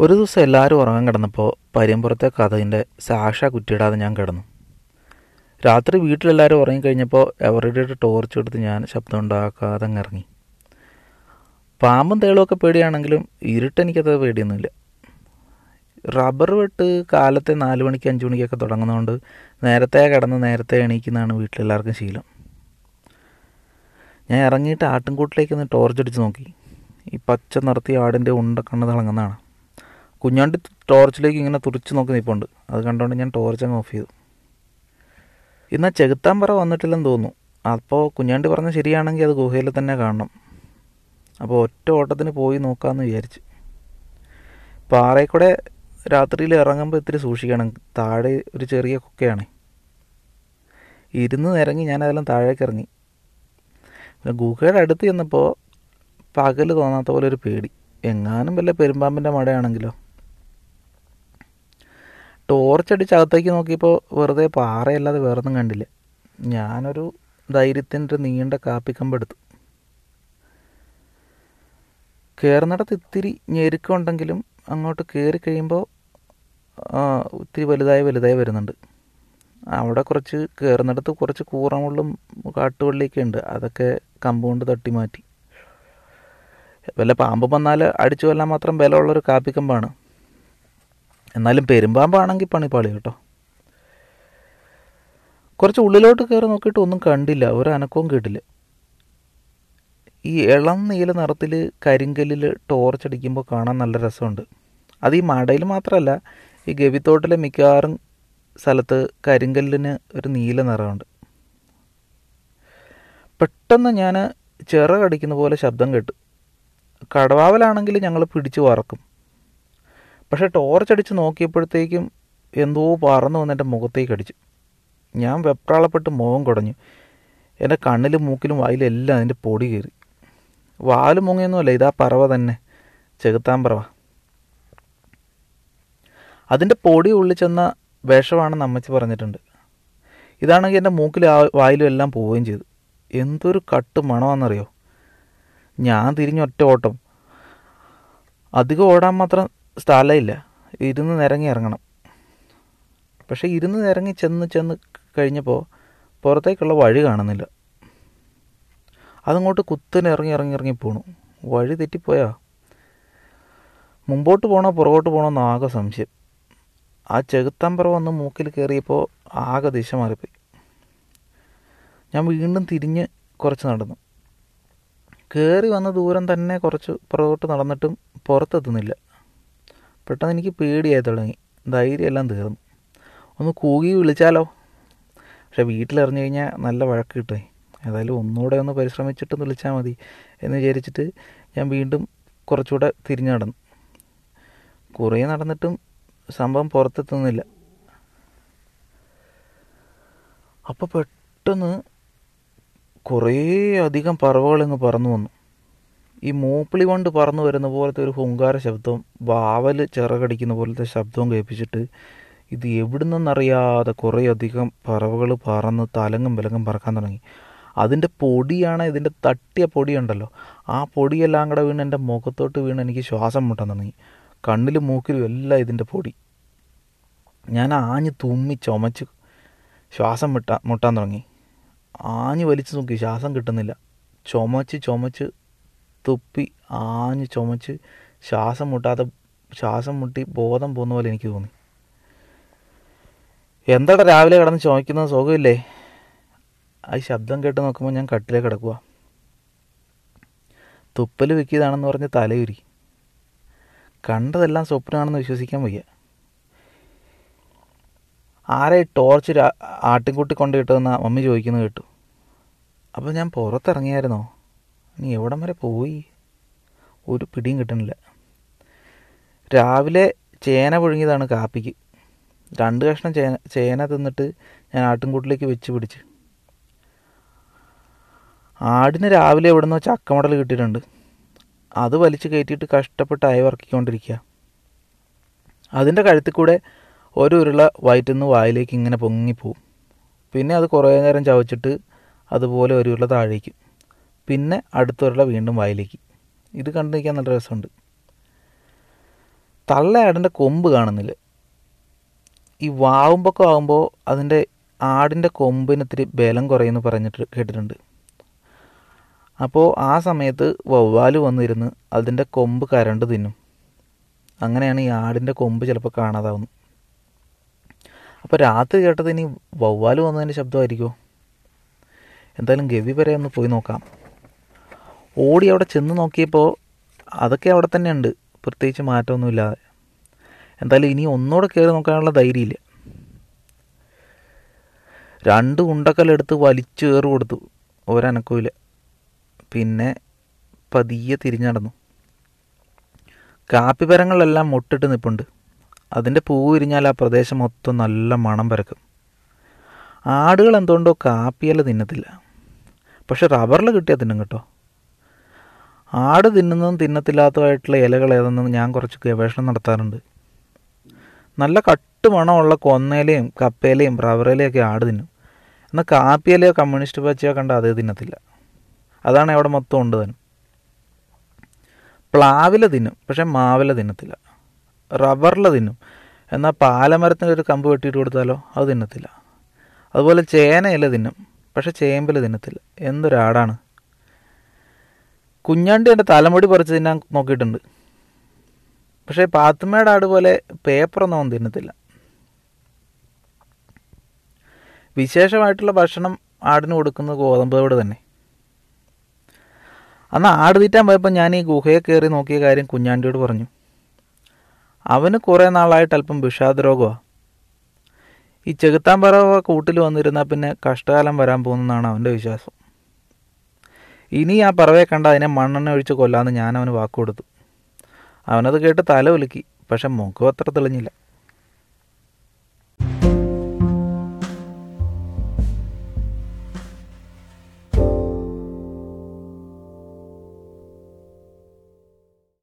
ഒരു ദിവസം എല്ലാവരും ഉറങ്ങാൻ കിടന്നപ്പോൾ പരിയമ്പുറത്തെ കഥയിന്റെ സാക്ഷ കുറ്റിയിടാതെ ഞാൻ കിടന്നു. രാത്രി വീട്ടിലെല്ലാവരും ഉറങ്ങിക്കഴിഞ്ഞപ്പോൾ എവരുടെ ടോർച്ച് എടുത്ത് ഞാൻ ശബ്ദം ഉണ്ടാക്കാതെ ഇറങ്ങി. പാമ്പും തേളുമൊക്കെ പേടിയാണെങ്കിലും ഇരുട്ട് എനിക്കത് പേടിയൊന്നുമില്ല. റബ്ബർ വെട്ട് കാലത്തെ നാല് മണിക്ക് അഞ്ച് മണിക്കൊക്കെ തുടങ്ങുന്നതുകൊണ്ട് നേരത്തെ കിടന്ന് നേരത്തെ എണീക്കുന്നതാണ് വീട്ടിലെല്ലാവർക്കും ശീലം. ഞാൻ ഇറങ്ങിയിട്ട് ആട്ടിൻകൂട്ടിലേക്ക് ഒന്ന് ടോർച്ച് അടിച്ച് നോക്കി. ഈ പച്ച നിർത്തി ആടിന്റെ ഉണ്ട കണ്ണ് തിളങ്ങുന്നതാണ്. കുഞ്ഞാണ്ടി ടോർച്ചിലേക്ക് ഇങ്ങനെ തുറിച്ച് നോക്കി നിൽപ്പുണ്ട് അത് കണ്ടുകൊണ്ട് ഞാൻ ടോർച്ച് അങ്ങ് ഓഫ് ചെയ്തു. ഇന്ന് ചെകുത്താമ്പറ വന്നിട്ടില്ലെന്ന് തോന്നുന്നു. അപ്പോൾ കുഞ്ഞാണ്ടി പറഞ്ഞ ശരിയാണെങ്കിൽ അത് ഗുഹയിൽ തന്നെ കാണണം. അപ്പോൾ ഒറ്റ ഓട്ടത്തിന് പോയി നോക്കാമെന്ന് വിചാരിച്ച്. പാറയിൽക്കൂടെ രാത്രിയിൽ ഇറങ്ങുമ്പോൾ ഇത്തിരി സൂക്ഷിക്കണം. താഴെ ഒരു ചെറിയ കുക്കയാണ്. ഇരുന്ന് ഇറങ്ങി ഞാൻ അതെല്ലാം താഴേക്ക് ഇറങ്ങി. പിന്നെ ഗുഹയുടെ അടുത്ത് ചെന്നപ്പോൾ പകൽ തോന്നാത്ത പോലെ ഒരു പേടി. എങ്ങാനും വല്ല പെരുമ്പാമ്പിന്റെ മടയാണെങ്കിലോ? ടോർച്ച് അടിച്ച് അകത്തേക്ക് നോക്കിയപ്പോൾ വെറുതെ പാറയല്ലാതെ വേറെ ഒന്നും കണ്ടില്ല. ഞാനൊരു ധൈര്യത്തിന്റെ നീണ്ട കാപ്പിക്കമ്പ് എടുത്തു. കയറുന്നിടത്ത് ഇത്തിരി ഞെരുക്കമുണ്ടെങ്കിലും അങ്ങോട്ട് കയറി കഴിയുമ്പോൾ ഇത്തിരി വലുതായി വലുതായി വരുന്നുണ്ട്. അവിടെ കുറച്ച് കയറുന്നിടത്ത് കുറച്ച് കൂറമുള്ളും കാട്ടുവള്ളിയൊക്കെ ഉണ്ട്. അതൊക്കെ കമ്പൗണ്ട് തട്ടി മാറ്റി. വല്ല പാമ്പ് വന്നാൽ അടിച്ചു കൊല്ലാൻ മാത്രം ബലമുള്ളൊരു കാപ്പിക്കമ്പാണ്. എന്നാലും പെരുമ്പാമ്പാണെങ്കിൽ പണിപ്പാളി കേട്ടോ. കുറച്ച് ഉള്ളിലോട്ട് കയറി നോക്കിയിട്ട് ഒന്നും കണ്ടില്ല ഒരു അനക്കവും കേട്ടില്ല. ഈ ഇളം നീല നിറത്തിൽ കരിങ്കല്ലിൽ ടോർച്ച് അടിക്കുമ്പോൾ കാണാൻ നല്ല രസമുണ്ട്. അത് ഈ മടയിൽ മാത്രമല്ല ഈ ഗവിത്തോട്ടിലെ മിക്കവാറും സ്ഥലത്ത് കരിങ്കല്ലിന് ഒരു നീല നിറമുണ്ട്. പെട്ടെന്ന് ഞാൻ ചിറകടിക്കുന്ന പോലെ ശബ്ദം കേട്ടു. കടവാവലാണെങ്കിൽ ഞങ്ങൾ പിടിച്ചു വറക്കും. പക്ഷേ ടോർച്ച് അടിച്ച് നോക്കിയപ്പോഴത്തേക്കും എന്തോ പറന്നു വന്ന് എന്റെ മുഖത്തേക്ക് അടിച്ചു. ഞാൻ വെപ്രാളപ്പെട്ട് മുഖം കുടഞ്ഞു. എന്റെ കണ്ണിലും മൂക്കിലും വായിലും എല്ലാം അതിന്റെ പൊടി കയറി. വാൽ മുങ്ങിയൊന്നുമല്ല ഇതാ പറവ തന്നെ ചെകുത്താൻ പറവ. അതിന്റെ പൊടി ഉള്ളിൽ ചെന്ന വിഷമാണെന്ന് അമ്മച്ചി പറഞ്ഞിട്ടുണ്ട്. ഇതാണെങ്കിൽ എന്റെ മൂക്കിലും വായിലും എല്ലാം പോവുകയും ചെയ്തു. എന്തൊരു കട്ട് മണമാണെന്നറിയോ? ഞാൻ തിരിഞ്ഞൊറ്റ ഓട്ടം. അധികം ഓടാൻ മാത്രം സ്ഥലമില്ല. ഇരുന്ന് നിരങ്ങി ഇറങ്ങണം. പക്ഷേ ഇരുന്ന് നിരങ്ങി ചെന്ന് ചെന്ന് കഴിഞ്ഞപ്പോൾ പുറത്തേക്കുള്ള വഴി കാണുന്നില്ല. അതങ്ങോട്ട് കുത്തിന് ഇറങ്ങി ഇറങ്ങി ഇറങ്ങി പോണു. വഴി തെറ്റിപ്പോയാ? മുമ്പോട്ട് പോകണോ പുറകോട്ട് പോകണോ എന്ന് ആകെ സംശയം. ആ ചെകുത്താമ്പറ വന്ന് മൂക്കിൽ കയറിയപ്പോൾ ആകെ ദിശ മാറിപ്പോയി. ഞാൻ വീണ്ടും തിരിഞ്ഞ് കുറച്ച് നടന്നു. കയറി വന്ന ദൂരം തന്നെ കുറച്ച് പുറകോട്ട് നടന്നിട്ടും പുറത്തെത്തുന്നില്ല. പെട്ടെന്ന് എനിക്ക് പേടിയായി തുടങ്ങി. ധൈര്യമെല്ലാം തീർന്നു. ഒന്ന് കൂകി വിളിച്ചാലോ? പക്ഷെ വീട്ടിലെറിഞ്ഞു കഴിഞ്ഞാൽ നല്ല വഴക്ക് കിട്ടുമേ. ഏതായാലും ഒന്നുകൂടെ ഒന്ന് പരിശ്രമിച്ചിട്ട് വിളിച്ചാൽ മതി എന്ന് വിചാരിച്ചിട്ട് ഞാൻ വീണ്ടും കുറച്ചുകൂടെ തിരിഞ്ഞു നടന്നു. കുറേ നടന്നിട്ടും സംഭവം പുറത്തെത്തുന്നില്ല. അപ്പോൾ പെട്ടെന്ന് കുറേ അധികം പറവകളിങ്ങ് പറന്നു വന്നു. ഈ മൂപ്പിളി കൊണ്ട് പറന്നു വരുന്ന പോലത്തെ ഒരു ഹുങ്കാര ശബ്ദവും വാവൽ ചിറകടിക്കുന്ന പോലത്തെ ശബ്ദവും കേൾപ്പിച്ചിട്ട് ഇത് എവിടുന്നെന്നറിയാതെ കുറേ അധികം പറവകൾ പറന്ന് തലങ്ങും വിലങ്ങും പറക്കാൻ തുടങ്ങി. അതിന്റെ പൊടിയാണ് ഇതിന്റെ തട്ടിയ പൊടിയുണ്ടല്ലോ. ആ പൊടിയെല്ലാം കൂടെ വീണ് എന്റെ മുഖത്തോട്ട് വീണ് എനിക്ക് ശ്വാസം മുട്ടാൻ തുടങ്ങി. കണ്ണിലും മൂക്കിലും എല്ലാം ഇതിന്റെ പൊടി. ഞാൻ ആഞ്ഞ് തുമ്മി ചുമച്ച് ശ്വാസം മുട്ടാ മുട്ടാൻ തുടങ്ങി. ആഞ്ഞ് വലിച്ചു നോക്കി ശ്വാസം കിട്ടുന്നില്ല. ചുമച്ച് ചുമച്ച് തുപ്പി ആഞ്ഞ് ചുമച്ച് ശ്വാസം മുട്ടാതെ ശ്വാസം മുട്ടി ബോധം പോകുന്ന പോലെ എനിക്ക് തോന്നി. എന്താടാ രാവിലെ കിടന്ന് ചുമക്കുന്നത് സുഖമില്ലേ? ആ ശബ്ദം കേട്ട് നോക്കുമ്പോൾ ഞാൻ കട്ടിലേ കിടക്കുക തുപ്പൽ വെക്കിയതാണെന്ന് പറഞ്ഞ് തലയുരി. കണ്ടതെല്ലാം സ്വപ്നമാണെന്ന് വിശ്വസിക്കാൻ വയ്യ. ആരെ ടോർച്ച് ആട്ടിൻകുട്ടി കൊണ്ട് കിട്ടുമെന്ന മമ്മി ചോദിക്കുന്നത് കേട്ടു. അപ്പോൾ ഞാൻ പുറത്തിറങ്ങിയായിരുന്നോ? നീ എവിടം വരെ പോയി? ഒരു പിടിയും കിട്ടണില്ല. രാവിലെ ചേന പുഴുങ്ങിയതാണ് കാപ്പിക്ക്. രണ്ട് കഷ്ണം ചേന ചേന തിന്നിട്ട് ഞാൻ ആട്ടിൻകൂട്ടിലേക്ക് വെച്ച് പിടിച്ച്. ആടിന് രാവിലെ എവിടെ നിന്നോ ചക്കമടൽ കിട്ടിയിട്ടുണ്ട്. അത് വലിച്ചു കയറ്റിയിട്ട് കഷ്ടപ്പെട്ട് അയവർക്കിക്കൊണ്ടിരിക്കുക അതിന്റെ കഴുത്തിൽ കൂടെ ഒരു ഉരുള വയറ്റുനിന്ന് വായിലേക്ക് ഇങ്ങനെ പൊങ്ങിപ്പോവും. പിന്നെ അത് കുറേ നേരം ചവച്ചിട്ട് അതുപോലെ ഒരു ഉരുള താഴേക്ക്. പിന്നെ അടുത്ത വീണ്ടും വായിലേക്ക്. ഇത് കണ്ടിരിക്കാൻ നല്ല രസമുണ്ട്. തള്ളയാടിന്റെ കൊമ്പ് കാണുന്നില്ല. ഈ വാവുമ്പൊക്കെ ആകുമ്പോൾ അതിന്റെ ആടിന്റെ കൊമ്പിന് ഇത്തിരി ബലം കുറയുമെന്ന് പറഞ്ഞിട്ട് കേട്ടിട്ടുണ്ട്. അപ്പോൾ ആ സമയത്ത് വവ്വാൽ വന്നിരുന്ന് അതിന്റെ കൊമ്പ് കരണ്ട് തിന്നും. അങ്ങനെയാണ് ഈ ആടിന്റെ കൊമ്പ് ചിലപ്പോൾ കാണാതാവുന്നത്. അപ്പോൾ രാത്രി കേട്ടത് ഇനി വവ്വാൽ വന്നതിന്റെ ശബ്ദമായിരിക്കുമോ എന്തായാലും ഗവി വരെ ഒന്ന് പോയി നോക്കാം. ഓടി അവിടെ ചെന്ന് നോക്കിയപ്പോൾ അതൊക്കെ അവിടെ തന്നെ ഉണ്ട് പ്രത്യേകിച്ച് മാറ്റമൊന്നുമില്ലാതെ എന്തായാലും ഇനി ഒന്നുകൂടെ കയറി നോക്കാനുള്ള ധൈര്യമില്ല. രണ്ട് ഉണ്ടക്കല്ലെടുത്ത് വലിച്ചു കയറി കൊടുത്തു ഒരനക്കൂല. പിന്നെ പതിയെ തിരിഞ്ഞടന്നു. കാപ്പിമരങ്ങളെല്ലാം മുട്ടിട്ട് നിൽപ്പുണ്ട് അതിന്റെ പൂവ് വിരിഞ്ഞാൽ ആ പ്രദേശം മൊത്തം നല്ല മണം പരക്കും. ആടുകൾ എന്തുകൊണ്ടോ കാപ്പിയില തിന്നത്തില്ല. പക്ഷെ റബ്ബറിൽ കിട്ടിയാൽ തിന്നും കേട്ടോ. ആട് തിന്നുന്നതും തിന്നത്തില്ലാത്തതായിട്ടുള്ള ഇലകൾ ഏതെന്ന് ഞാൻ കുറച്ച് ഗവേഷണം നടത്താറുണ്ട്. നല്ല കട്ട് മണമുള്ള കൊന്നയിലയും കപ്പയിലയും റബ്ബറിലയും ഒക്കെ ആട് തിന്നും. എന്നാൽ കാപ്പിയിലയോ കമ്മ്യൂണിസ്റ്റ് പച്ചയോ കണ്ട അതേ തിന്നത്തില്ല. അതാണ് അവിടെ മൊത്തം ഉണ്ട് തന്നെ. പ്ലാവില തിന്നും പക്ഷെ മാവില തിന്നത്തില്ല. റബ്ബറില തിന്നും. എന്നാൽ പാലമരത്തിന്റെ ഒരു കമ്പ് വെട്ടിയിട്ട് കൊടുത്താലോ? അത് തിന്നത്തില്ല. അതുപോലെ ചേനയില തിന്നും പക്ഷെ ചേമ്പില തിന്നത്തില്ല. എന്തൊരാടാണ് കുഞ്ഞാണ്ടി എന്റെ തലമുടി പറിച്ച് തിന്നാൻ നോക്കിയിട്ടുണ്ട്. പക്ഷേ പാത്തുമ്മയുടെ ആട് പോലെ പേപ്പറൊന്നും അവൻ തിന്നത്തില്ല. വിശേഷമായിട്ടുള്ള ഭക്ഷണം ആടിന് കൊടുക്കുന്നത് ഗോതമ്പ് തന്നെ. അന്ന് ആട് തീറ്റാൻ പോയപ്പോൾ ഞാൻ ഈ ഗുഹയെ കയറി നോക്കിയ കാര്യം കുഞ്ഞാണ്ടിയോട് പറഞ്ഞു. അവന് കുറേ നാളായിട്ട് അല്പം വിഷാദ രോഗമാണ് ഈ ചെകുത്താൻ കൂട്ടിൽ വന്നിരുന്നാൽ പിന്നെ കഷ്ടകാലം വരാൻ പോകുന്നതാണ് അവന്റെ വിശ്വാസം. ഇനി ആ പറവയെ കണ്ട അതിനെ മണ്ണെണ്ണ ഒഴിച്ച് കൊല്ലാമെന്ന് ഞാൻ അവന് വാക്ക് അവനത് കേട്ട് തല ഒലുക്കി പക്ഷെ മുഖം അത്ര തെളിഞ്ഞില്ല.